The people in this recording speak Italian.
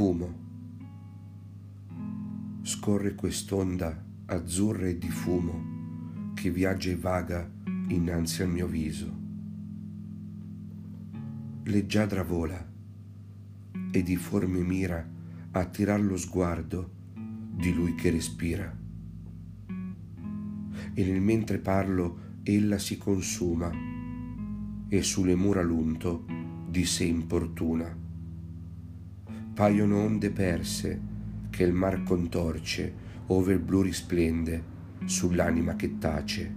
fumo. Scorre quest'onda azzurra e di fumo che viaggia e vaga innanzi al mio viso. Leggiadra vola e di forme mira a tirar lo sguardo di lui che respira. E nel mentre parlo ella si consuma e sulle mura l'unto di sé importuna. Paiono onde perse che il mar contorce ove il blu risplende sull'anima che tace